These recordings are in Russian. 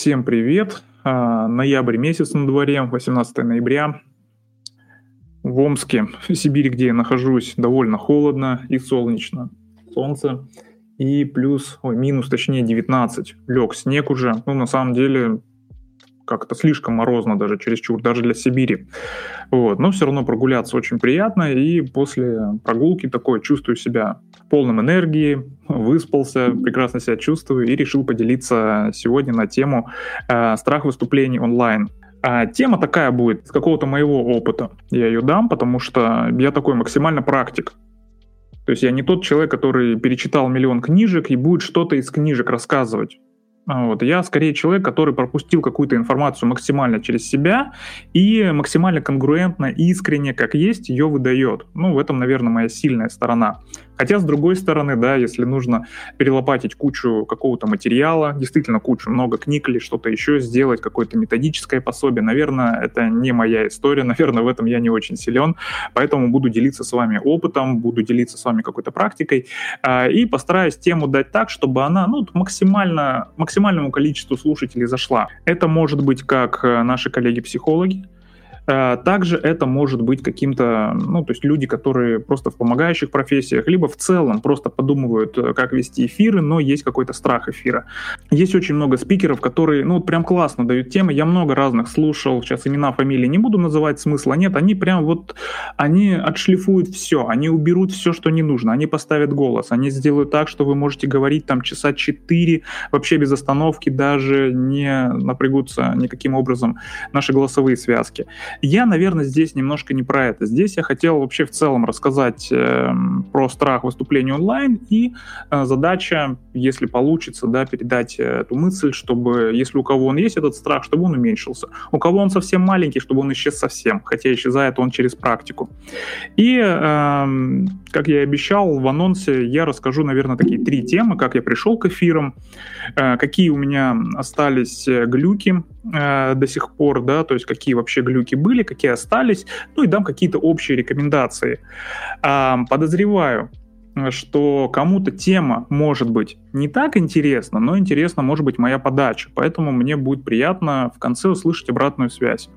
всем привет. А, ноябрь месяц на дворе, 18 ноября. В Омске, в Сибири, где я нахожусь, довольно холодно и солнечно. Солнце. И плюс, ой, минус, точнее, 19. Лег снег уже. Ну, на самом деле, как-то слишком морозно даже, чересчур, даже для Сибири. Вот. Но все равно прогуляться очень приятно, и после прогулки такой чувствую себя полным энергии, выспался, прекрасно себя чувствую и решил поделиться сегодня на тему э, страх выступлений онлайн. А тема такая будет с какого-то моего опыта. Я ее дам, потому что я такой максимально практик. То есть я не тот человек, который перечитал миллион книжек и будет что-то из книжек рассказывать. А, вот. Я скорее человек, который пропустил какую-то информацию максимально через себя и максимально конгруентно, искренне, как есть, ее выдает. Ну, в этом, наверное, моя сильная сторона. Хотя, с другой стороны, да, если нужно перелопатить кучу какого-то материала, действительно кучу, много книг или что-то еще сделать, какое-то методическое пособие, наверное, это не моя история, наверное, в этом я не очень силен, поэтому буду делиться с вами опытом, буду делиться с вами какой-то практикой э, и постараюсь тему дать так, чтобы она ну, максимально, максимальному количеству слушателей зашла. Это может быть как э, наши коллеги-психологи, также это может быть каким-то, ну, то есть люди, которые просто в помогающих профессиях, либо в целом просто подумывают, э, как вести эфиры, но есть какой-то страх эфира. Есть очень много спикеров, которые, ну, прям классно дают темы. Я много разных слушал, сейчас имена, фамилии не буду называть, смысла нет. Они прям вот, они отшлифуют все, они уберут все, что не нужно, они поставят голос, они сделают так, что вы можете говорить там часа четыре вообще без остановки, даже не напрягутся никаким образом наши голосовые связки. Я, наверное, здесь немножко не про это. Здесь я хотел вообще в целом рассказать э, про страх выступления онлайн и э, задача, если получится, да, передать э, эту мысль, чтобы, если у кого он есть этот страх, чтобы он уменьшился. У кого он совсем маленький, чтобы он исчез совсем, хотя исчезает он через практику. И, э, как я и обещал в анонсе, я расскажу, наверное, такие три темы, как я пришел к эфирам, э, какие у меня остались э, глюки э, до сих пор, да, то есть какие вообще глюки были, какие остались, ну и дам какие-то общие рекомендации. Э, подозреваю, что кому-то тема может быть не так интересна, но интересна может быть моя подача, поэтому мне будет приятно в конце услышать обратную связь.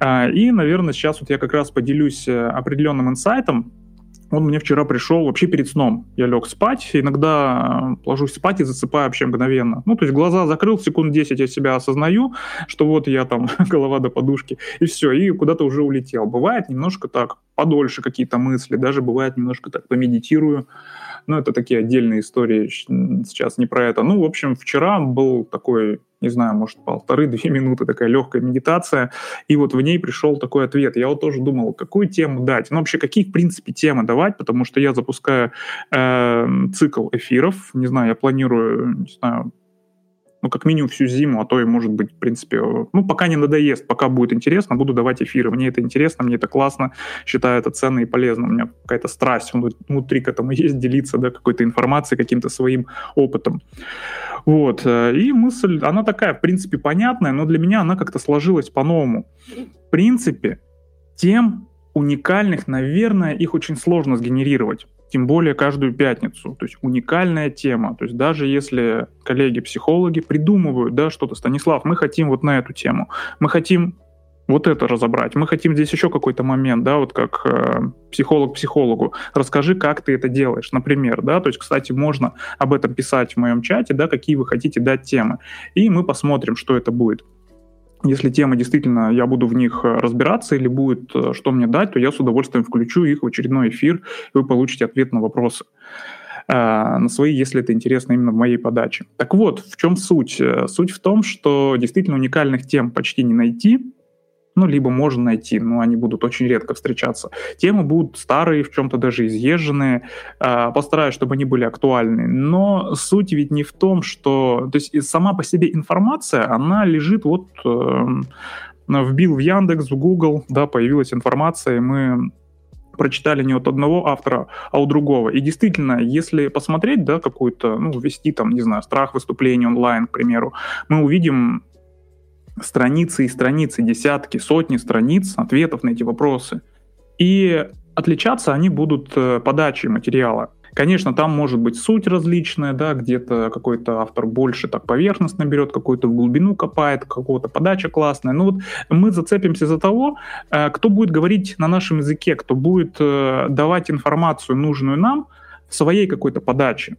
Э, и, наверное, сейчас вот я как раз поделюсь э, определенным инсайтом, он мне вчера пришел вообще перед сном. Я лег спать, иногда э, ложусь спать и засыпаю вообще мгновенно. Ну, то есть глаза закрыл, секунд 10 я себя осознаю, что вот я там, голова до подушки, и все, и куда-то уже улетел. Бывает немножко так, подольше какие-то мысли, даже бывает немножко так помедитирую, но это такие отдельные истории, сейчас не про это. Ну, в общем, вчера был такой не знаю, может, полторы-две минуты такая легкая медитация, и вот в ней пришел такой ответ. Я вот тоже думал, какую тему дать, ну вообще какие, в принципе, темы давать, потому что я запускаю э, цикл эфиров, не знаю, я планирую, не знаю, ну, как минимум всю зиму, а то и, может быть, в принципе, ну, пока не надоест, пока будет интересно, буду давать эфиры. Мне это интересно, мне это классно, считаю это ценно и полезно. У меня какая-то страсть внутри к этому есть, делиться, да, какой-то информацией, каким-то своим опытом. Вот. Э, и мысль, она такая, в принципе, понятная, но для меня она как-то сложилась по-новому. В принципе, тем уникальных, наверное, их очень сложно сгенерировать тем более каждую пятницу. То есть уникальная тема. То есть даже если коллеги-психологи придумывают да, что-то, Станислав, мы хотим вот на эту тему, мы хотим вот это разобрать. Мы хотим здесь еще какой-то момент, да, вот как э, психолог психологу. Расскажи, как ты это делаешь, например, да. То есть, кстати, можно об этом писать в моем чате, да, какие вы хотите дать темы, и мы посмотрим, что это будет. Если темы действительно я буду в них э, разбираться или будет э, что мне дать, то я с удовольствием включу их в очередной эфир, и вы получите ответ на вопросы э, на свои, если это интересно именно в моей подаче. Так вот, в чем суть? Суть в том, что действительно уникальных тем почти не найти, ну, либо можно найти, но они будут очень редко встречаться. Темы будут старые, в чем-то даже изъезженные, э, постараюсь, чтобы они были актуальны. Но суть ведь не в том, что... То есть сама по себе информация, она лежит вот... Э, вбил в Яндекс, в Google, да, появилась информация, и мы прочитали не от одного автора, а у другого. И действительно, если посмотреть, да, какую-то, ну, ввести там, не знаю, страх выступления онлайн, к примеру, мы увидим страницы и страницы, десятки, сотни страниц ответов на эти вопросы. И отличаться они будут э, подачей материала. Конечно, там может быть суть различная, да, где-то какой-то автор больше так поверхностно берет, какую-то в глубину копает, какого-то подача классная. Ну вот мы зацепимся за того, э, кто будет говорить на нашем языке, кто будет э, давать информацию нужную нам в своей какой-то подаче.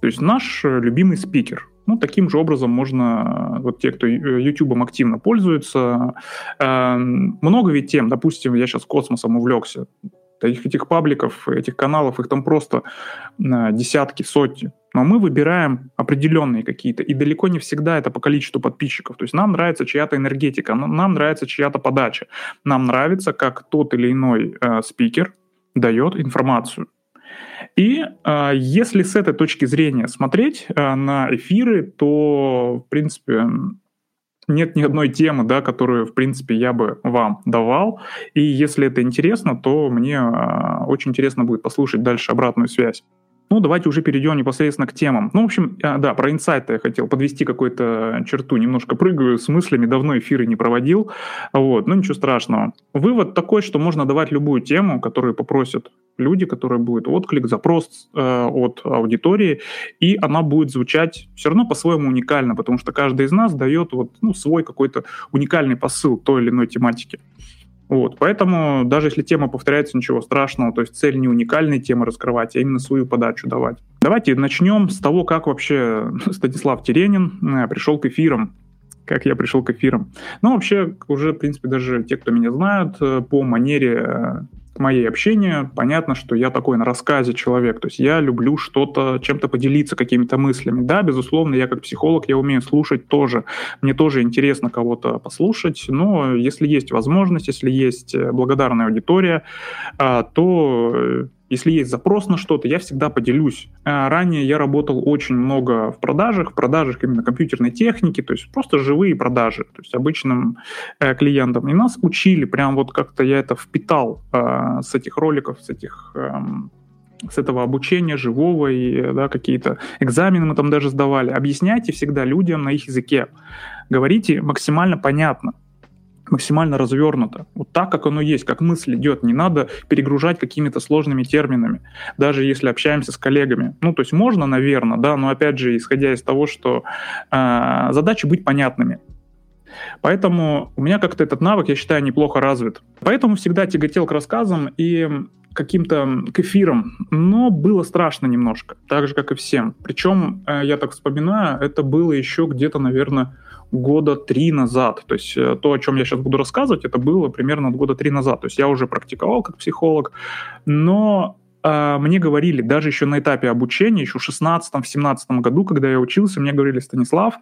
То есть наш любимый спикер. Ну, таким же образом можно, вот те, кто YouTube активно пользуется, много ведь тем, допустим, я сейчас космосом увлекся, Этих, этих пабликов, этих каналов, их там просто десятки, сотни. Но мы выбираем определенные какие-то, и далеко не всегда это по количеству подписчиков. То есть нам нравится чья-то энергетика, нам нравится чья-то подача, нам нравится, как тот или иной э, спикер дает информацию. И э, если с этой точки зрения смотреть э, на эфиры, то, в принципе, нет ни одной темы, да, которую, в принципе, я бы вам давал. И если это интересно, то мне э, очень интересно будет послушать дальше обратную связь. Ну, давайте уже перейдем непосредственно к темам. Ну, в общем, а, да, про инсайты я хотел подвести какую-то черту. Немножко прыгаю с мыслями, давно эфиры не проводил. Вот, ну, ничего страшного. Вывод такой, что можно давать любую тему, которую попросят люди, которая будет отклик, запрос э, от аудитории, и она будет звучать все равно по-своему уникально, потому что каждый из нас дает вот, ну, свой какой-то уникальный посыл той или иной тематики. Вот, поэтому даже если тема повторяется, ничего страшного, то есть цель не уникальные темы раскрывать, а именно свою подачу давать. Давайте начнем с того, как вообще Станислав Теренин э, пришел к эфирам как я пришел к эфирам. Ну, вообще, уже, в принципе, даже те, кто меня знают, э, по манере э, моей общения, понятно, что я такой на рассказе человек, то есть я люблю что-то, чем-то поделиться, какими-то мыслями. Да, безусловно, я как психолог, я умею слушать тоже, мне тоже интересно кого-то послушать, но если есть возможность, если есть э, благодарная аудитория, а, то э, если есть запрос на что-то, я всегда поделюсь. А, ранее я работал очень много в продажах, в продажах именно компьютерной техники, то есть просто живые продажи, то есть обычным э, клиентам. И нас учили, прям вот как-то я это впитал э, с этих роликов, с этих... Э, с этого обучения живого и да, какие-то экзамены мы там даже сдавали. Объясняйте всегда людям на их языке. Говорите максимально понятно максимально развернуто. Вот так, как оно есть, как мысль идет. Не надо перегружать какими-то сложными терминами, даже если общаемся с коллегами. Ну, то есть можно, наверное, да, но опять же, исходя из того, что э, задача быть понятными. Поэтому у меня как-то этот навык, я считаю, неплохо развит. Поэтому всегда тяготел к рассказам и каким-то к эфирам, но было страшно немножко, так же, как и всем. Причем, э, я так вспоминаю, это было еще где-то, наверное, года три назад. То есть э, то, о чем я сейчас буду рассказывать, это было примерно года три назад. То есть я уже практиковал как психолог, но э, мне говорили, даже еще на этапе обучения, еще в 16-17 году, когда я учился, мне говорили, Станислав,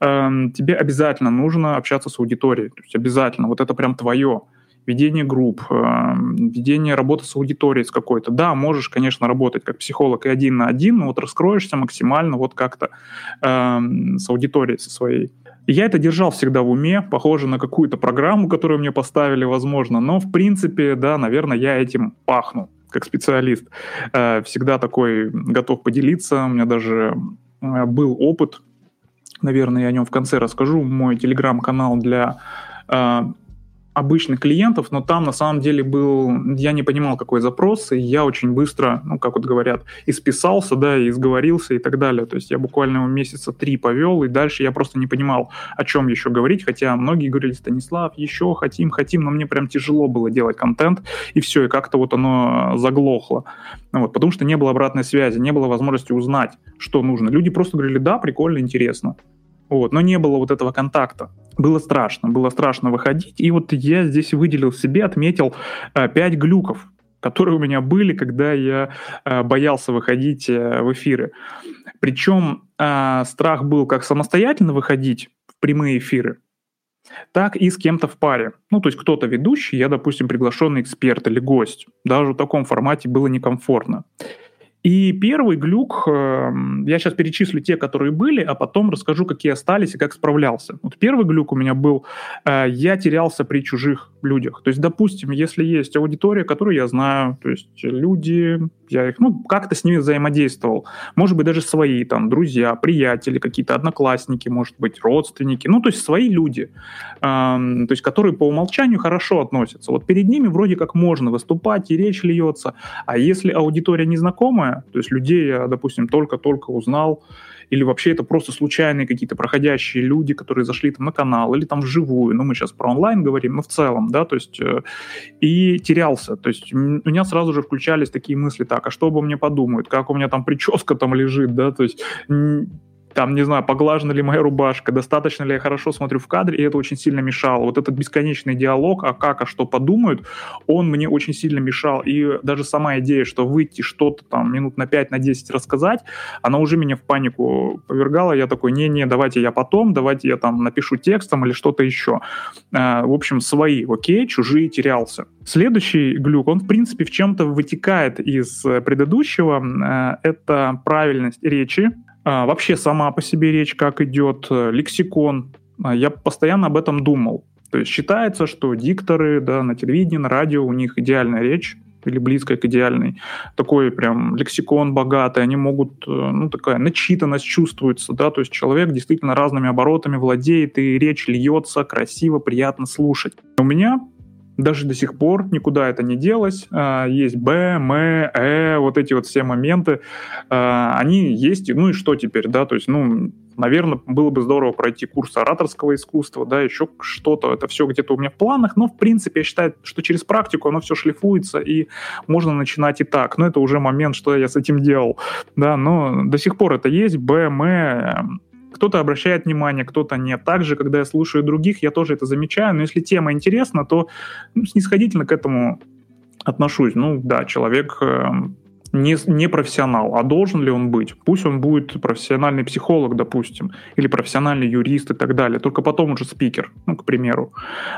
э, тебе обязательно нужно общаться с аудиторией. То есть обязательно, вот это прям твое ведение групп, э, ведение работы с аудиторией с какой-то. Да, можешь, конечно, работать как психолог и один на один, но вот раскроешься максимально вот как-то э, с аудиторией со своей. Я это держал всегда в уме, похоже на какую-то программу, которую мне поставили, возможно, но в принципе, да, наверное, я этим пахну как специалист. Э, всегда такой готов поделиться. У меня даже э, был опыт, наверное, я о нем в конце расскажу. Мой телеграм-канал для э, обычных клиентов, но там на самом деле был, я не понимал, какой запрос, и я очень быстро, ну, как вот говорят, исписался, да, и изговорился и так далее. То есть я буквально месяца три повел, и дальше я просто не понимал, о чем еще говорить, хотя многие говорили, Станислав, еще хотим, хотим, но мне прям тяжело было делать контент, и все, и как-то вот оно заглохло. Вот, потому что не было обратной связи, не было возможности узнать, что нужно. Люди просто говорили, да, прикольно, интересно. Вот, но не было вот этого контакта. Было страшно, было страшно выходить. И вот я здесь выделил себе, отметил э, 5 глюков, которые у меня были, когда я э, боялся выходить э, в эфиры. Причем э, страх был как самостоятельно выходить в прямые эфиры, так и с кем-то в паре. Ну, то есть кто-то ведущий, я, допустим, приглашенный эксперт или гость. Даже в таком формате было некомфортно. И первый глюк, эм, я сейчас перечислю те, которые были, а потом расскажу, какие остались и как справлялся. Вот первый глюк у меня был, э, я терялся при чужих людях. То есть, допустим, если есть аудитория, которую я знаю, то есть люди, я их, ну, как-то с ними взаимодействовал. Может быть, даже свои, там, друзья, приятели, какие-то одноклассники, может быть, родственники. Ну, то есть свои люди, эм, то есть которые по умолчанию хорошо относятся. Вот перед ними вроде как можно выступать, и речь льется. А если аудитория незнакомая, знакомое, то есть людей я, допустим, только-только узнал, или вообще это просто случайные какие-то проходящие люди, которые зашли там на канал или там вживую, ну мы сейчас про онлайн говорим, но в целом, да, то есть э, и терялся, то есть у меня сразу же включались такие мысли, так, а что обо мне подумают, как у меня там прическа там лежит, да, то есть там, не знаю, поглажена ли моя рубашка, достаточно ли я хорошо смотрю в кадре, и это очень сильно мешало. Вот этот бесконечный диалог, а как, а что подумают, он мне очень сильно мешал. И даже сама идея, что выйти что-то там минут на 5, на 10 рассказать, она уже меня в панику повергала. Я такой, не-не, давайте я потом, давайте я там напишу текстом или что-то еще. А, в общем, свои, окей, чужие терялся. Следующий глюк, он, в принципе, в чем-то вытекает из предыдущего. А, это правильность речи, а, вообще сама по себе речь как идет, э, лексикон. А, я постоянно об этом думал. То есть считается, что дикторы да, на телевидении, на радио, у них идеальная речь, или близкая к идеальной, такой прям лексикон богатый, они могут, э, ну, такая начитанность чувствуется, да, то есть человек действительно разными оборотами владеет, и речь льется красиво, приятно слушать. У меня даже до сих пор никуда это не делось. А, есть Б, М, Э, вот эти вот все моменты, а, они есть, ну и что теперь, да, то есть, ну, наверное, было бы здорово пройти курс ораторского искусства, да, еще что-то, это все где-то у меня в планах, но, в принципе, я считаю, что через практику оно все шлифуется, и можно начинать и так, но это уже момент, что я с этим делал, да, но до сих пор это есть, Б, М, кто-то обращает внимание, кто-то нет. Также, когда я слушаю других, я тоже это замечаю. Но если тема интересна, то ну, снисходительно к этому отношусь. Ну да, человек эм, не, не профессионал, а должен ли он быть? Пусть он будет профессиональный психолог, допустим, или профессиональный юрист и так далее, только потом уже спикер, ну, к примеру.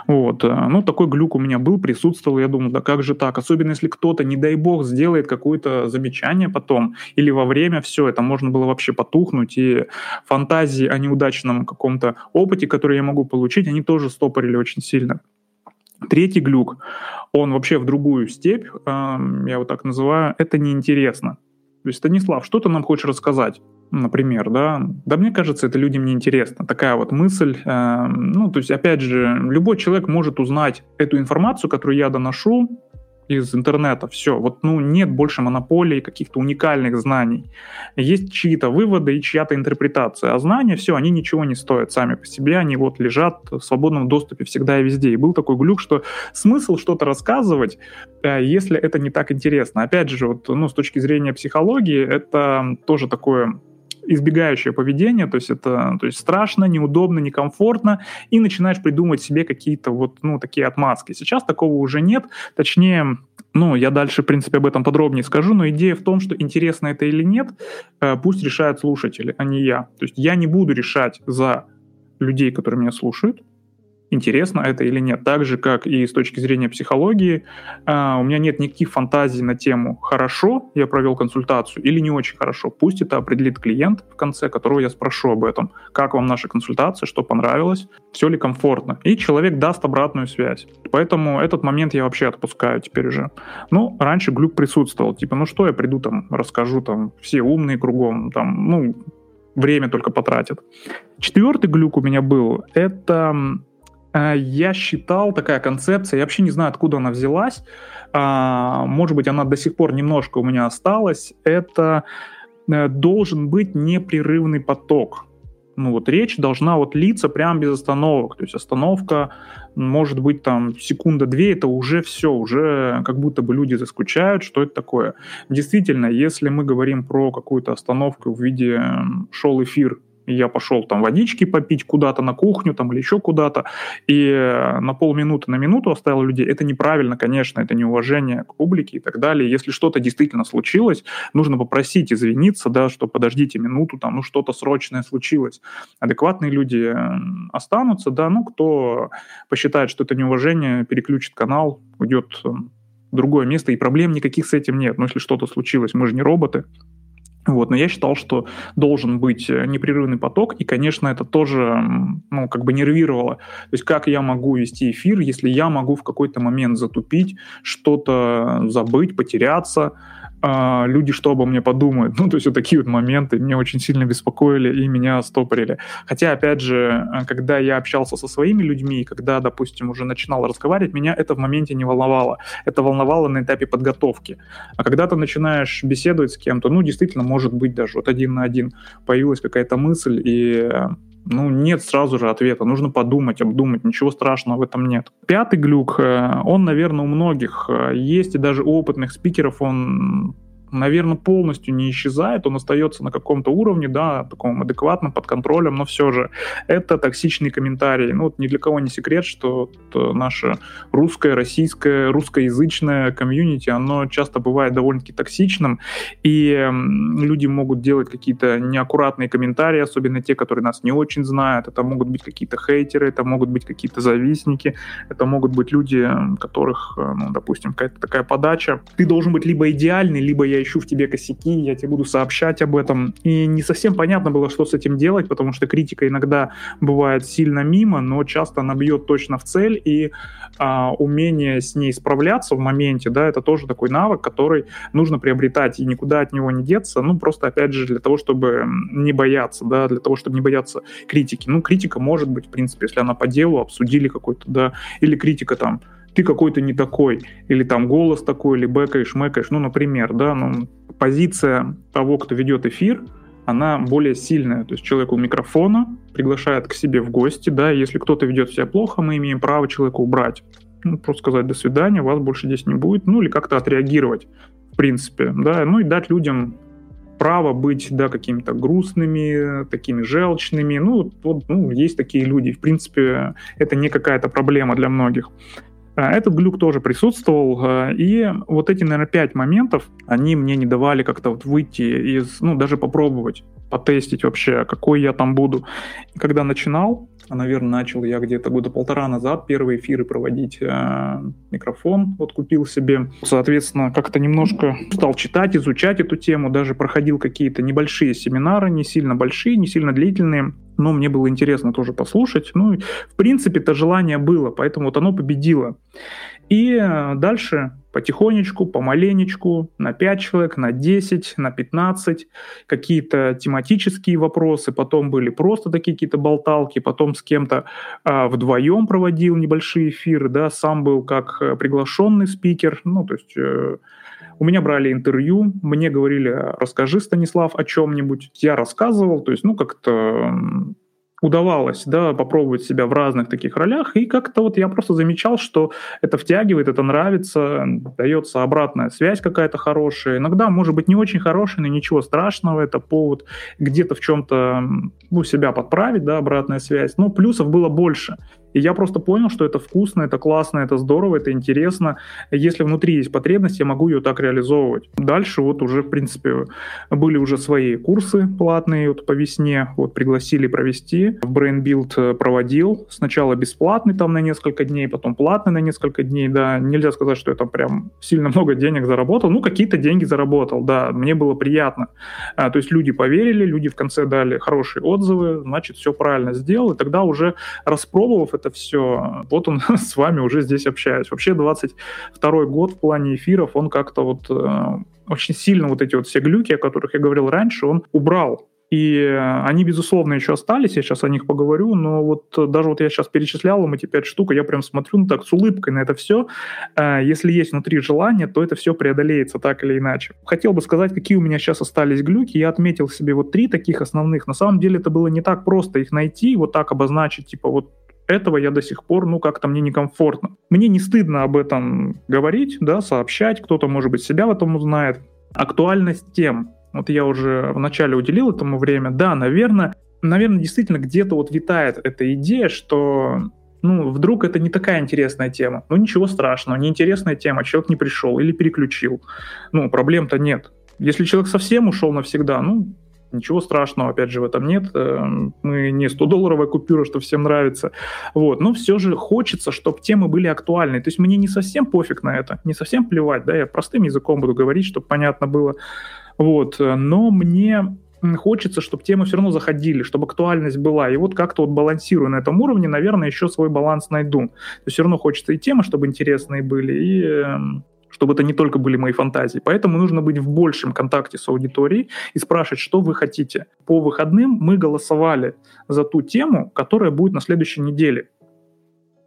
Вот. Э, ну, такой глюк у меня был, присутствовал, я думаю, да как же так? Особенно если кто-то, не дай бог, сделает какое-то замечание потом, или во время все, это можно было вообще потухнуть, и фантазии о неудачном каком-то опыте, который я могу получить, они тоже стопорили очень сильно. Третий глюк, он вообще в другую степь, я вот так называю, это неинтересно. То есть, Станислав, что ты нам хочешь рассказать? Например, да, да мне кажется, это людям неинтересно. Такая вот мысль. ну, то есть, опять же, любой человек может узнать эту информацию, которую я доношу, из интернета. Все, вот ну нет больше монополии каких-то уникальных знаний. Есть чьи-то выводы и чья-то интерпретация. А знания, все, они ничего не стоят сами по себе, они вот лежат в свободном доступе всегда и везде. И был такой глюк, что смысл что-то рассказывать, э, если это не так интересно. Опять же, вот, ну, с точки зрения психологии, это тоже такое избегающее поведение, то есть это то есть страшно, неудобно, некомфортно, и начинаешь придумывать себе какие-то вот, ну, такие отмазки. Сейчас такого уже нет, точнее, ну, я дальше, в принципе, об этом подробнее скажу, но идея в том, что интересно это или нет, э, пусть решают слушатели, а не я. То есть я не буду решать за людей, которые меня слушают, интересно это или нет. Так же, как и с точки зрения психологии, а, у меня нет никаких фантазий на тему «хорошо я провел консультацию» или «не очень хорошо». Пусть это определит клиент в конце, которого я спрошу об этом. Как вам наша консультация, что понравилось, все ли комфортно. И человек даст обратную связь. Поэтому этот момент я вообще отпускаю теперь уже. Ну, раньше глюк присутствовал. Типа, ну что я приду там, расскажу там, все умные кругом, там, ну, время только потратят. Четвертый глюк у меня был, это я считал, такая концепция, я вообще не знаю, откуда она взялась, а, может быть, она до сих пор немножко у меня осталась, это э, должен быть непрерывный поток. Ну вот речь должна вот литься прямо без остановок, то есть остановка может быть там секунда-две, это уже все, уже как будто бы люди заскучают, что это такое. Действительно, если мы говорим про какую-то остановку в виде шел эфир я пошел там водички попить куда-то на кухню там или еще куда-то, и э, на полминуты, на минуту оставил людей, это неправильно, конечно, это неуважение к публике и так далее. Если что-то действительно случилось, нужно попросить извиниться, да, что подождите минуту, там, ну что-то срочное случилось. Адекватные люди э, останутся, да, ну кто посчитает, что это неуважение, переключит канал, уйдет э, в другое место, и проблем никаких с этим нет. Но если что-то случилось, мы же не роботы, вот, но я считал, что должен быть э, непрерывный поток, и, конечно, это тоже, ну, как бы нервировало. То есть как я могу вести эфир, если я могу в какой-то момент затупить, что-то забыть, потеряться, а, люди что обо мне подумают. Ну, то есть вот такие вот моменты меня очень сильно беспокоили и меня стопорили. Хотя, опять же, когда я общался со своими людьми, когда, допустим, уже начинал разговаривать, меня это в моменте не волновало. Это волновало на этапе подготовки. А когда ты начинаешь беседовать с кем-то, ну, действительно, может быть, даже вот один на один появилась какая-то мысль, и ну, нет сразу же ответа. Нужно подумать, обдумать. Ничего страшного в этом нет. Пятый глюк, э, он, наверное, у многих э, есть, и даже у опытных спикеров он наверное, полностью не исчезает, он остается на каком-то уровне, да, таком адекватном, под контролем, но все же это токсичные комментарии. Ну, вот ни для кого не секрет, что наше русское, российское, русскоязычное комьюнити, оно часто бывает довольно-таки токсичным, и люди могут делать какие-то неаккуратные комментарии, особенно те, которые нас не очень знают. Это могут быть какие-то хейтеры, это могут быть какие-то завистники, это могут быть люди, которых, э, ну, допустим, какая-то такая подача. Ты должен быть либо идеальный, либо я ищу в тебе косяки, я тебе буду сообщать об этом. И не совсем понятно было, что с этим делать, потому что критика иногда бывает сильно мимо, но часто она бьет точно в цель, и а, умение с ней справляться в моменте, да, это тоже такой навык, который нужно приобретать, и никуда от него не деться, ну, просто, опять же, для того, чтобы не бояться, да, для того, чтобы не бояться критики. Ну, критика может быть, в принципе, если она по делу, обсудили какой-то, да, или критика там, ты какой-то не такой, или там голос такой, или бэкаешь, мэкаешь, ну, например, да, ну, позиция того, кто ведет эфир, она более сильная, то есть человек у микрофона приглашает к себе в гости, да, если кто-то ведет себя плохо, мы имеем право человека убрать, ну, просто сказать «до свидания», вас больше здесь не будет, ну, или как-то отреагировать, в принципе, да, ну, и дать людям право быть, да, какими-то грустными, такими желчными. Ну, вот, ну, есть такие люди. В принципе, это не какая-то проблема для многих. А, этот глюк тоже присутствовал, а, и вот эти, наверное, пять моментов, они мне не давали как-то вот выйти из, ну, даже попробовать, потестить вообще, какой я там буду. И когда начинал, а, наверное, начал я где-то года полтора назад первые эфиры проводить. Микрофон вот купил себе. Соответственно, как-то немножко стал читать, изучать эту тему, даже проходил какие-то небольшие семинары, не сильно большие, не сильно длительные но мне было интересно тоже послушать. Ну, в принципе, это желание было, поэтому вот оно победило. И э, дальше потихонечку, помаленечку, на 5 человек, на 10, на 15, какие-то тематические вопросы, потом были просто такие какие-то болталки, потом с кем-то а, вдвоем проводил небольшие эфиры, да, сам был как э, приглашенный спикер, ну, то есть... Э, у меня брали интервью, мне говорили, расскажи, Станислав, о чем-нибудь. Я рассказывал, то есть, ну, как-то удавалось, да, попробовать себя в разных таких ролях, и как-то вот я просто замечал, что это втягивает, это нравится, дается обратная связь какая-то хорошая, иногда, может быть, не очень хорошая, но ничего страшного, это повод где-то в чем-то, ну, себя подправить, да, обратная связь, но плюсов было больше. И я просто понял, что это вкусно, это классно, это здорово, это интересно. Если внутри есть потребность, я могу ее так реализовывать. Дальше вот уже, в принципе, были уже свои курсы платные вот по весне, вот пригласили провести. Brain Build э, проводил. Сначала бесплатный там на несколько дней, потом платный на несколько дней, да. Нельзя сказать, что я там прям сильно много денег заработал. Ну, какие-то деньги заработал, да. Мне было приятно. А, то есть люди поверили, люди в конце дали хорошие отзывы, значит, все правильно сделал. И тогда уже распробовав это все. Вот он с вами уже здесь общаюсь. Вообще 22 год в плане эфиров, он как-то вот э, очень сильно вот эти вот все глюки, о которых я говорил раньше, он убрал. И они, безусловно, еще остались, я сейчас о них поговорю, но вот даже вот я сейчас перечислял им эти пять штук, я прям смотрю ну, так с улыбкой на это все. Э, если есть внутри желание, то это все преодолеется так или иначе. Хотел бы сказать, какие у меня сейчас остались глюки. Я отметил себе вот три таких основных. На самом деле это было не так просто их найти, вот так обозначить, типа вот этого я до сих пор, ну, как-то мне некомфортно. Мне не стыдно об этом говорить, да, сообщать, кто-то, может быть, себя в этом узнает. Актуальность тем. Вот я уже вначале уделил этому время. Да, наверное, наверное, действительно где-то вот витает эта идея, что ну, вдруг это не такая интересная тема. Ну, ничего страшного, неинтересная тема, человек не пришел или переключил. Ну, проблем-то нет. Если человек совсем ушел навсегда, ну, Ничего страшного, опять же, в этом нет. Э, мы не 100-долларовая купюра, что всем нравится. Вот. Но все же хочется, чтобы темы были актуальны. То есть мне не совсем пофиг на это, не совсем плевать, да, я простым языком буду говорить, чтобы понятно было. Вот. Но мне хочется, чтобы темы все равно заходили, чтобы актуальность была. И вот как-то вот балансируя на этом уровне, наверное, еще свой баланс найду. То есть все равно хочется и темы, чтобы интересные были, и эм, чтобы это не только были мои фантазии. Поэтому нужно быть в большем контакте с аудиторией и спрашивать, что вы хотите. По выходным мы голосовали за ту тему, которая будет на следующей неделе.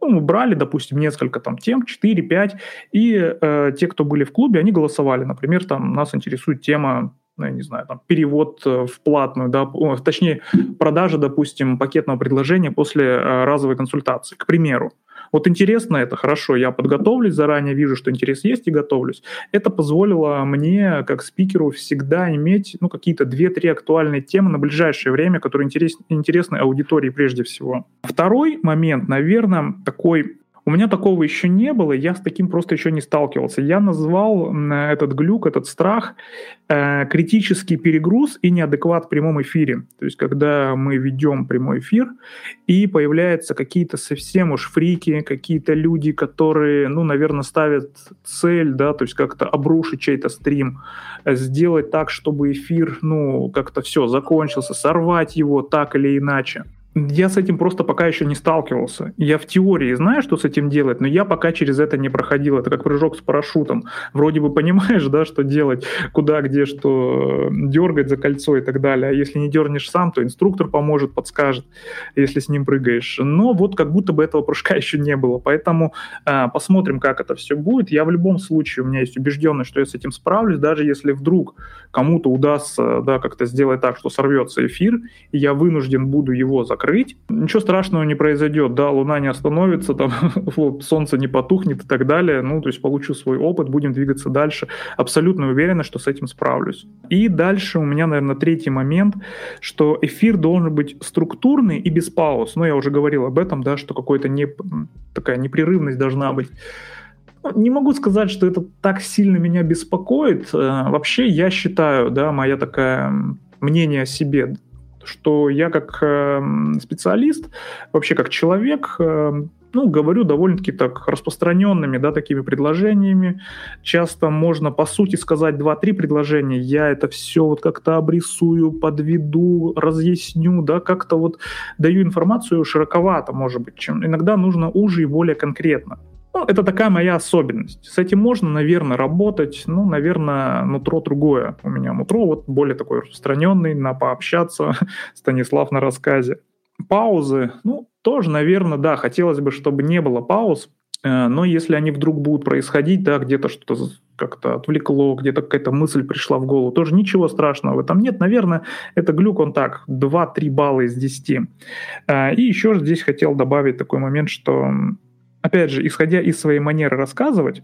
Ну, мы брали, допустим, несколько там тем, 4-5, и э, те, кто были в клубе, они голосовали. Например, там нас интересует тема ну, я не знаю, там, перевод э, в платную, да, точнее, продажа, допустим, пакетного предложения после э, разовой консультации, к примеру. Вот интересно это, хорошо, я подготовлюсь заранее, вижу, что интерес есть и готовлюсь. Это позволило мне, как спикеру, всегда иметь ну, какие-то 2-3 актуальные темы на ближайшее время, которые интерес, интересны аудитории прежде всего. Второй момент, наверное, такой у меня такого еще не было, я с таким просто еще не сталкивался. Я назвал этот глюк, этот страх э, критический перегруз и неадекват в прямом эфире. То есть, когда мы ведем прямой эфир, и появляются какие-то совсем уж фрики, какие-то люди, которые, ну, наверное, ставят цель, да, то есть как-то обрушить чей-то стрим, сделать так, чтобы эфир, ну, как-то все закончился, сорвать его так или иначе. Я с этим просто пока еще не сталкивался. Я в теории знаю, что с этим делать, но я пока через это не проходил. Это как прыжок с парашютом. Вроде бы понимаешь, да, что делать, куда, где, что дергать за кольцо и так далее. А если не дернешь сам, то инструктор поможет, подскажет, если с ним прыгаешь. Но вот как будто бы этого прыжка еще не было. Поэтому э, посмотрим, как это все будет. Я в любом случае, у меня есть убежденность, что я с этим справлюсь, даже если вдруг кому-то удастся да, как-то сделать так, что сорвется эфир, и я вынужден буду его закрыть закрыть, ничего страшного не произойдет, да, Луна не остановится, там, Солнце не потухнет и так далее, ну, то есть получу свой опыт, будем двигаться дальше, абсолютно уверена, что с этим справлюсь. И дальше у меня, наверное, третий момент, что эфир должен быть структурный и без пауз, ну, я уже говорил об этом, да, что какой-то не, такая непрерывность должна быть. Ну, не могу сказать, что это так сильно меня беспокоит. Э, вообще, я считаю, да, моя такая мнение о себе что я как э, специалист, вообще как человек, э, ну, говорю довольно-таки так распространенными, да, такими предложениями. Часто можно, по сути, сказать 2-3 предложения. Я это все вот как-то обрисую, подведу, разъясню, да, как-то вот даю информацию широковато, может быть, чем иногда нужно уже и более конкретно. Ну, это такая моя особенность. С этим можно, наверное, работать. Ну, наверное, нутро другое. У меня нутро вот более такой распространенный, на пообщаться. Станислав на рассказе. Паузы, ну, тоже, наверное, да, хотелось бы, чтобы не было пауз, э, но если они вдруг будут происходить, да, где-то что-то как-то отвлекло, где-то какая-то мысль пришла в голову, тоже ничего страшного в этом нет. Наверное, это глюк, он так, 2-3 балла из 10. Э, и еще здесь хотел добавить такой момент, что опять же, исходя из своей манеры рассказывать,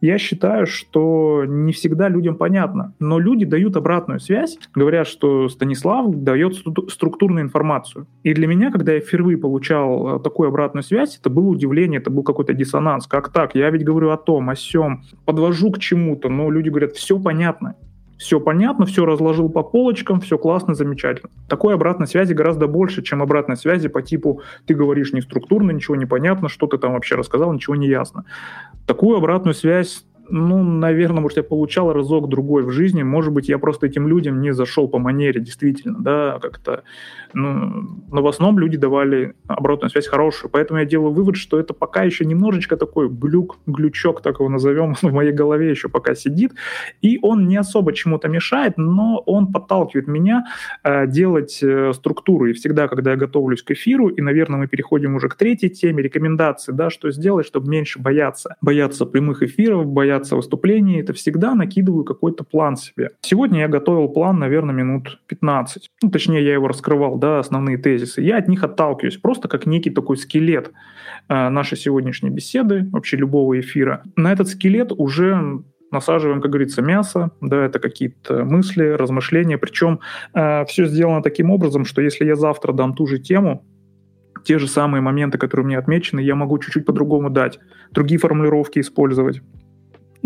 я считаю, что не всегда людям понятно. Но люди дают обратную связь, говорят, что Станислав дает структурную информацию. И для меня, когда я впервые получал э, такую обратную связь, это было удивление, это был какой-то диссонанс. Как так? Я ведь говорю о том, о сем, подвожу к чему-то, но люди говорят, все понятно все понятно, все разложил по полочкам, все классно, замечательно. Такой обратной связи гораздо больше, чем обратной связи по типу ты говоришь не структурно, ничего не понятно, что ты там вообще рассказал, ничего не ясно. Такую обратную связь ну, наверное, может, я получал разок другой в жизни, может быть, я просто этим людям не зашел по манере, действительно, да, как-то, ну, но в основном люди давали обратную связь хорошую, поэтому я делаю вывод, что это пока еще немножечко такой глюк, глючок, так его назовем, в моей голове еще пока сидит, и он не особо чему-то мешает, но он подталкивает меня э, делать э, структуру, и всегда, когда я готовлюсь к эфиру, и, наверное, мы переходим уже к третьей теме, рекомендации, да, что сделать, чтобы меньше бояться, бояться прямых эфиров, бояться бояться выступлений, это всегда накидываю какой-то план себе. Сегодня я готовил план, наверное, минут 15. Ну, точнее, я его раскрывал, да, основные тезисы. Я от них отталкиваюсь, просто как некий такой скелет э, нашей сегодняшней беседы, вообще любого эфира. На этот скелет уже насаживаем, как говорится, мясо, да, это какие-то мысли, размышления, причем э, все сделано таким образом, что если я завтра дам ту же тему, те же самые моменты, которые меня отмечены, я могу чуть-чуть по-другому дать, другие формулировки использовать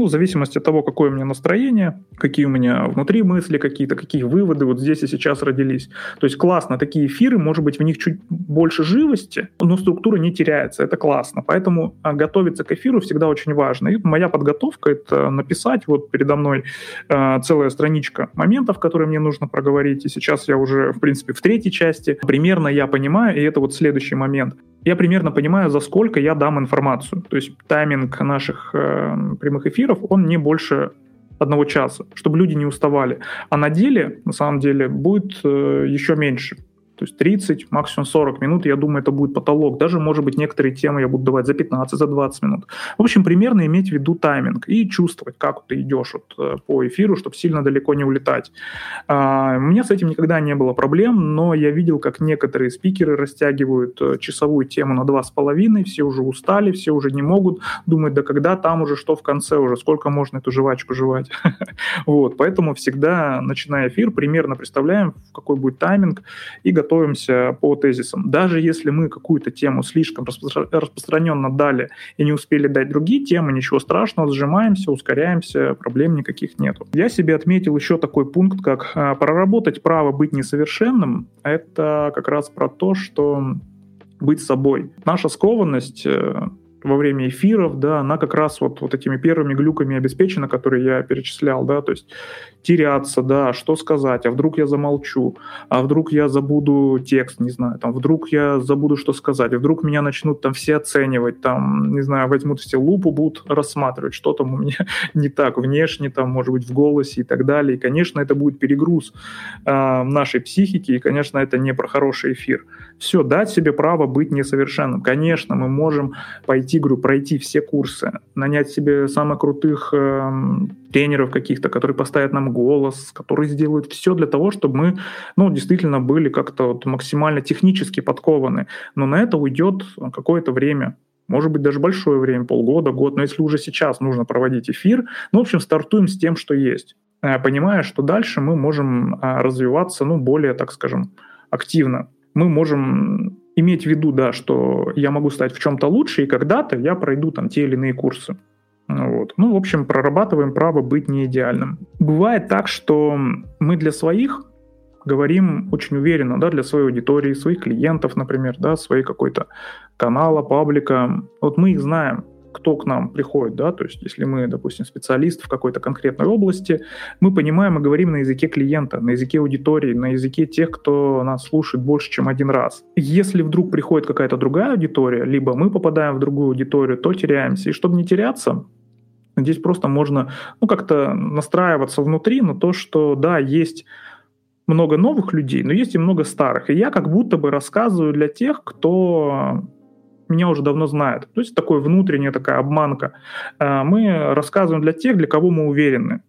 ну, в зависимости от того, какое у меня настроение, какие у меня внутри мысли какие-то, какие выводы вот здесь и сейчас родились. То есть классно, такие эфиры, может быть, в них чуть больше живости, но структура не теряется, это классно. Поэтому а, готовиться к эфиру всегда очень важно. И моя подготовка — это написать вот передо мной э, целая страничка моментов, которые мне нужно проговорить. И сейчас я уже, в принципе, в третьей части. Примерно я понимаю, и это вот следующий момент — я примерно понимаю, за сколько я дам информацию. То есть тайминг наших э, прямых эфиров, он не больше одного часа, чтобы люди не уставали. А на деле, на самом деле, будет э, еще меньше. То есть 30, максимум 40 минут, я думаю, это будет потолок. Даже, может быть, некоторые темы я буду давать за 15, за 20 минут. В общем, примерно иметь в виду тайминг и чувствовать, как ты идешь вот э, по эфиру, чтобы сильно далеко не улетать. А, у меня с этим никогда не было проблем, но я видел, как некоторые спикеры растягивают э, часовую тему на 2,5, все уже устали, все уже не могут, думают, да когда там уже, что в конце уже, сколько можно эту жвачку жевать. Вот, поэтому всегда, начиная эфир, примерно представляем, какой будет тайминг, и готовы готовимся по тезисам. Даже если мы какую-то тему слишком распро- распространенно дали и не успели дать другие темы, ничего страшного, сжимаемся, ускоряемся, проблем никаких нету. Я себе отметил еще такой пункт, как а, проработать право быть несовершенным. Это как раз про то, что быть собой. Наша скованность э, во время эфиров, да, она как раз вот, вот этими первыми глюками обеспечена, которые я перечислял, да, то есть теряться, да, что сказать, а вдруг я замолчу, а вдруг я забуду текст, не знаю, там, вдруг я забуду, что сказать, вдруг меня начнут там все оценивать, там, не знаю, возьмут все лупу, будут рассматривать, что там у меня не так внешне, там, может быть, в голосе и так далее, и, конечно, это будет перегруз э, нашей психики, и, конечно, это не про хороший эфир. Все, дать себе право быть несовершенным. Конечно, мы можем пойти, говорю, пройти все курсы, нанять себе самых крутых э, тренеров каких-то, которые поставят нам голос, которые сделают все для того, чтобы мы, ну, действительно были как-то вот максимально технически подкованы. Но на это уйдет какое-то время может быть, даже большое время, полгода, год, но если уже сейчас нужно проводить эфир, ну, в общем, стартуем с тем, что есть, э, понимая, что дальше мы можем а, развиваться, ну, более, так скажем, активно мы можем иметь в виду, да, что я могу стать в чем-то лучше, и когда-то я пройду там те или иные курсы. Вот. Ну, в общем, прорабатываем право быть не идеальным. Бывает так, что мы для своих говорим очень уверенно, да, для своей аудитории, своих клиентов, например, да, своей какой-то канала, паблика. Вот мы их знаем, кто к нам приходит, да, то есть если мы, допустим, специалист в какой-то конкретной области, мы понимаем и говорим на языке клиента, на языке аудитории, на языке тех, кто нас слушает больше, чем один раз. Если вдруг приходит какая-то другая аудитория, либо мы попадаем в другую аудиторию, то теряемся. И чтобы не теряться, здесь просто можно, ну, как-то настраиваться внутри на то, что, да, есть много новых людей, но есть и много старых. И я как будто бы рассказываю для тех, кто меня уже давно знают. То есть такой внутренняя такая обманка. А, мы рассказываем для тех, для кого мы уверены.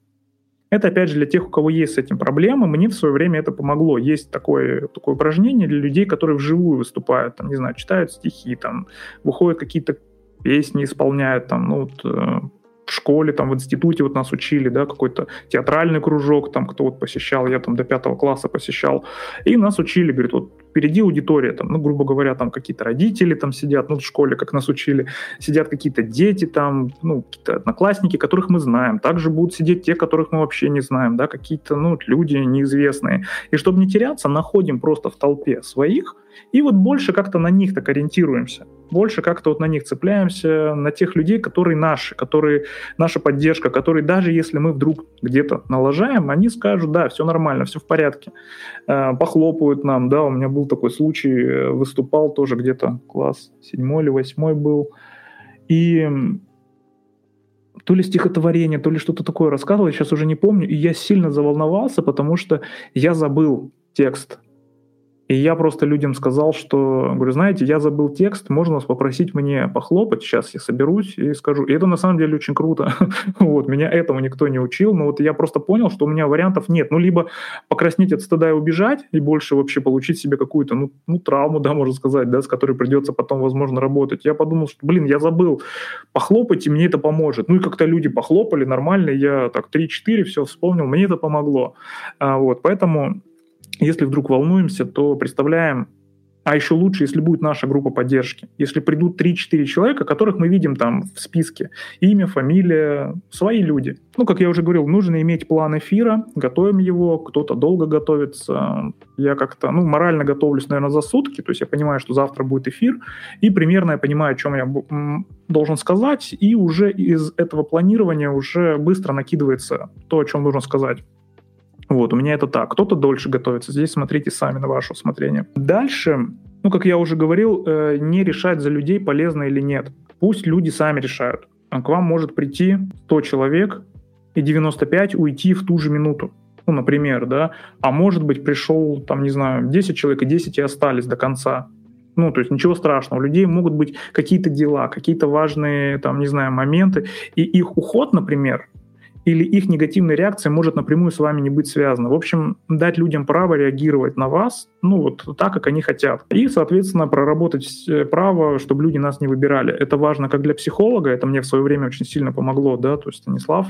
Это, опять же, для тех, у кого есть с этим проблемы. Мне в свое время это помогло. Есть такое, такое упражнение для людей, которые вживую выступают, там, не знаю, читают стихи, там, выходят какие-то песни, исполняют, там, ну, вот, э, в школе, там, в институте вот нас учили, да, какой-то театральный кружок, там, кто вот посещал, я там до пятого класса посещал, и нас учили, говорит, вот впереди аудитория, там, ну, грубо говоря, там какие-то родители там сидят, ну, в школе, как нас учили, сидят какие-то дети там, ну, какие-то одноклассники, которых мы знаем, также будут сидеть те, которых мы вообще не знаем, да, какие-то, ну, люди неизвестные. И чтобы не теряться, находим просто в толпе своих, и вот больше как-то на них так ориентируемся. Больше как-то вот на них цепляемся, на тех людей, которые наши, которые наша поддержка, которые даже если мы вдруг где-то налажаем, они скажут, да, все нормально, все в порядке. Э, похлопают нам, да, у меня был такой случай, э, выступал тоже где-то класс седьмой или восьмой был, и то ли стихотворение, то ли что-то такое рассказывал, я сейчас уже не помню, и я сильно заволновался, потому что я забыл текст и я просто людям сказал, что, говорю, знаете, я забыл текст, можно вас попросить мне похлопать, сейчас я соберусь и скажу. И это на самом деле очень круто. вот, меня этому никто не учил, но вот я просто понял, что у меня вариантов нет. Ну, либо покраснеть от стыда и убежать, и больше вообще получить себе какую-то, ну, ну травму, да, можно сказать, да, с которой придется потом, возможно, работать. Я подумал, что, блин, я забыл, похлопать, и мне это поможет. Ну, и как-то люди похлопали нормально, я так 3-4 все вспомнил, мне это помогло. А, вот, поэтому если вдруг волнуемся, то представляем, а еще лучше, если будет наша группа поддержки. Если придут 3-4 человека, которых мы видим там в списке. Имя, фамилия, свои люди. Ну, как я уже говорил, нужно иметь план эфира, готовим его, кто-то долго готовится. Я как-то, ну, морально готовлюсь, наверное, за сутки, то есть я понимаю, что завтра будет эфир, и примерно я понимаю, о чем я должен сказать, и уже из этого планирования уже быстро накидывается то, о чем нужно сказать. Вот, у меня это так. Кто-то дольше готовится. Здесь смотрите сами на ваше усмотрение. Дальше ну, как я уже говорил, э, не решать за людей, полезно или нет. Пусть люди сами решают. А к вам может прийти 100 человек и 95 уйти в ту же минуту. Ну, например, да. А может быть, пришел, там, не знаю, 10 человек, и 10 и остались до конца. Ну, то есть ничего страшного. У людей могут быть какие-то дела, какие-то важные, там, не знаю, моменты. И их уход, например, или их негативная реакция может напрямую с вами не быть связана. В общем, дать людям право реагировать на вас, ну вот так, как они хотят. И, соответственно, проработать э, право, чтобы люди нас не выбирали. Это важно как для психолога, это мне в свое время очень сильно помогло, да, то есть, Станислав,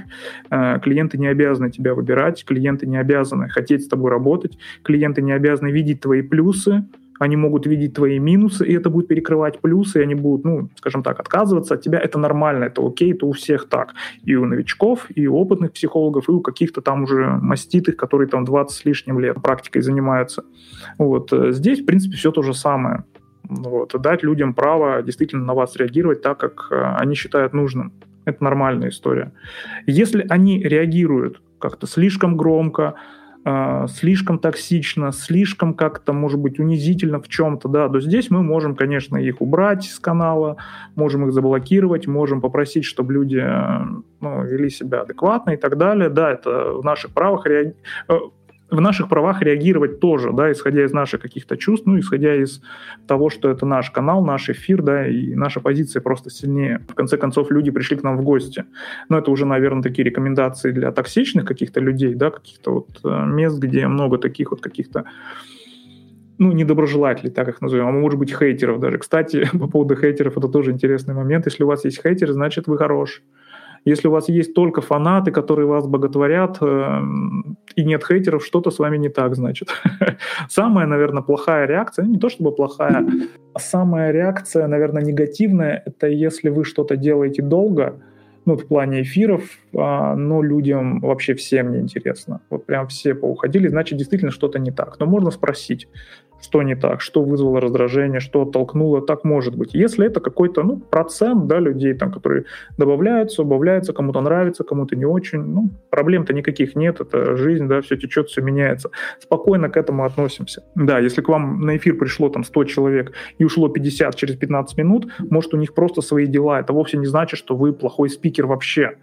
э, клиенты не обязаны тебя выбирать, клиенты не обязаны хотеть с тобой работать, клиенты не обязаны видеть твои плюсы, они могут видеть твои минусы, и это будет перекрывать плюсы, и они будут, ну, скажем так, отказываться от тебя. Это нормально, это окей, это у всех так. И у новичков, и у опытных психологов, и у каких-то там уже маститых, которые там 20 с лишним лет практикой занимаются. Вот. Э, здесь, в принципе, все то же самое. Вот. Дать людям право действительно на вас реагировать так, как э, они считают нужным. Это нормальная история. Если они реагируют как-то слишком громко, э, слишком токсично, слишком как-то, может быть, унизительно в чем-то, да, то здесь мы можем, конечно, их убрать с канала, можем их заблокировать, можем попросить, чтобы люди ну, вели себя адекватно и так далее. Да, это в наших правах реаги в наших правах реагировать тоже, да, исходя из наших каких-то чувств, ну, исходя из того, что это наш канал, наш эфир, да, и наша позиция просто сильнее. В конце концов, люди пришли к нам в гости. Но это уже, наверное, такие рекомендации для токсичных каких-то людей, да, каких-то вот э, мест, где много таких вот каких-то ну, недоброжелателей, так их назовем, а может быть хейтеров даже. Кстати, по поводу хейтеров, это тоже интересный момент. Если у вас есть хейтеры, значит, вы хорош. Если у вас есть только фанаты, которые вас боготворят, э, и нет хейтеров, что-то с вами не так, значит. Самая, наверное, плохая реакция, не то чтобы плохая, а самая реакция, наверное, негативная, это если вы что-то делаете долго, ну, в плане эфиров, а, но людям вообще всем не интересно. Вот прям все поуходили, значит, действительно что-то не так. Но можно спросить, что не так, что вызвало раздражение, что оттолкнуло, так может быть. Если это какой-то ну, процент да, людей, там, которые добавляются, убавляются, кому-то нравится, кому-то не очень, ну, проблем-то никаких нет, это жизнь, да, все течет, все меняется. Спокойно к этому относимся. Да, если к вам на эфир пришло там 100 человек и ушло 50 через 15 минут, может, у них просто свои дела. Это вовсе не значит, что вы плохой спикер вообще.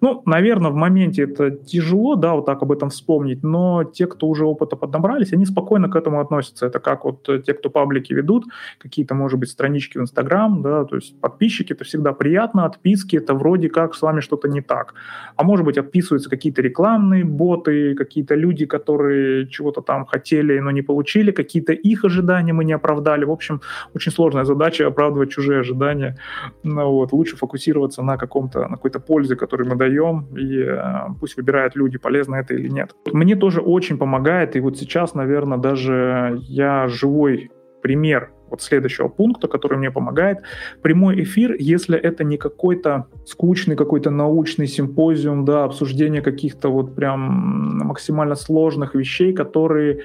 Ну, наверное, в моменте это тяжело, да, вот так об этом вспомнить, но те, кто уже опыта поднабрались, они спокойно к этому относятся. Это как вот те, кто паблики ведут, какие-то, может быть, странички в Инстаграм, да, то есть подписчики, это всегда приятно, отписки, это вроде как с вами что-то не так. А может быть, отписываются какие-то рекламные боты, какие-то люди, которые чего-то там хотели, но не получили, какие-то их ожидания мы не оправдали. В общем, очень сложная задача оправдывать чужие ожидания. Ну, вот, лучше фокусироваться на каком-то, на какой-то пользе, которую мы даем, и э, пусть выбирают люди, полезно это или нет. Мне тоже очень помогает, и вот сейчас, наверное, даже я живой пример вот следующего пункта, который мне помогает. Прямой эфир, если это не какой-то скучный, какой-то научный симпозиум, да, обсуждение каких-то вот прям максимально сложных вещей, которые,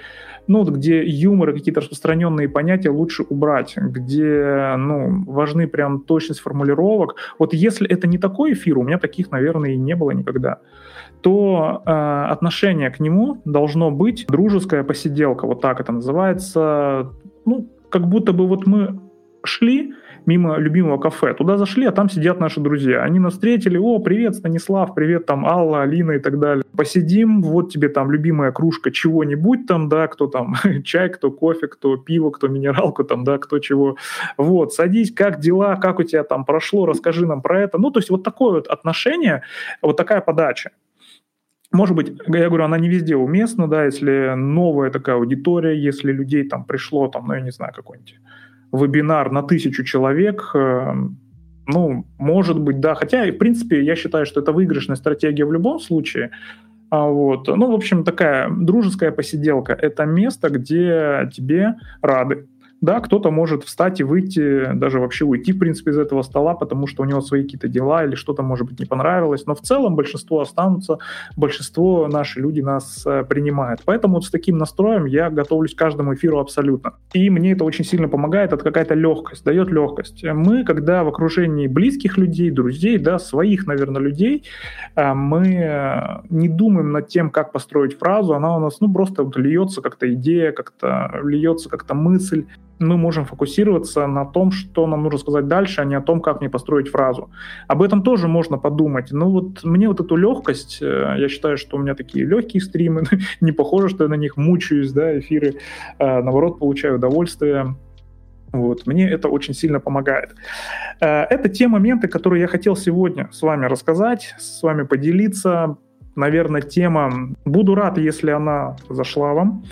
ну, где юмор и какие-то распространенные понятия лучше убрать, где, ну, важны прям точность формулировок. Вот если это не такой эфир, у меня таких, наверное, и не было никогда то э, отношение к нему должно быть дружеская посиделка, вот так это называется. Ну, как будто бы вот мы шли мимо любимого кафе, туда зашли, а там сидят наши друзья. Они нас встретили, о, привет, Станислав, привет, там, Алла, Алина и так далее. Посидим, вот тебе там любимая кружка чего-нибудь там, да, кто там, чай, кто кофе, кто пиво, кто минералку там, да, кто чего. Вот, садись, как дела, как у тебя там прошло, расскажи нам про это. Ну, то есть вот такое вот отношение, вот такая подача. Может быть, я говорю, она не везде уместна, да, если новая такая аудитория, если людей там пришло, там, ну, я не знаю, какой-нибудь вебинар на тысячу человек, э, ну, может быть, да. Хотя, в принципе, я считаю, что это выигрышная стратегия в любом случае. А вот. Ну, в общем, такая дружеская посиделка – это место, где тебе рады, да, кто-то может встать и выйти, даже вообще уйти, в принципе, из этого стола, потому что у него свои какие-то дела или что-то, может быть, не понравилось. Но в целом большинство останутся, большинство наши люди нас э, принимают. Поэтому вот с таким настроем я готовлюсь к каждому эфиру абсолютно. И мне это очень сильно помогает, это какая-то легкость, дает легкость. Мы, когда в окружении близких людей, друзей, да, своих, наверное, людей, э, мы э, не думаем над тем, как построить фразу, она у нас, ну, просто вот льется как-то идея, как-то льется как-то мысль, мы можем фокусироваться на том, что нам нужно сказать дальше, а не о том, как мне построить фразу. Об этом тоже можно подумать. Но вот мне вот эту легкость, э, я считаю, что у меня такие легкие стримы, не похоже, что я на них мучаюсь, да, эфиры, э, наоборот, получаю удовольствие. Вот. Мне это очень сильно помогает. Э, это те моменты, которые я хотел сегодня с вами рассказать, с вами поделиться. Наверное, тема... Буду рад, если она зашла вам.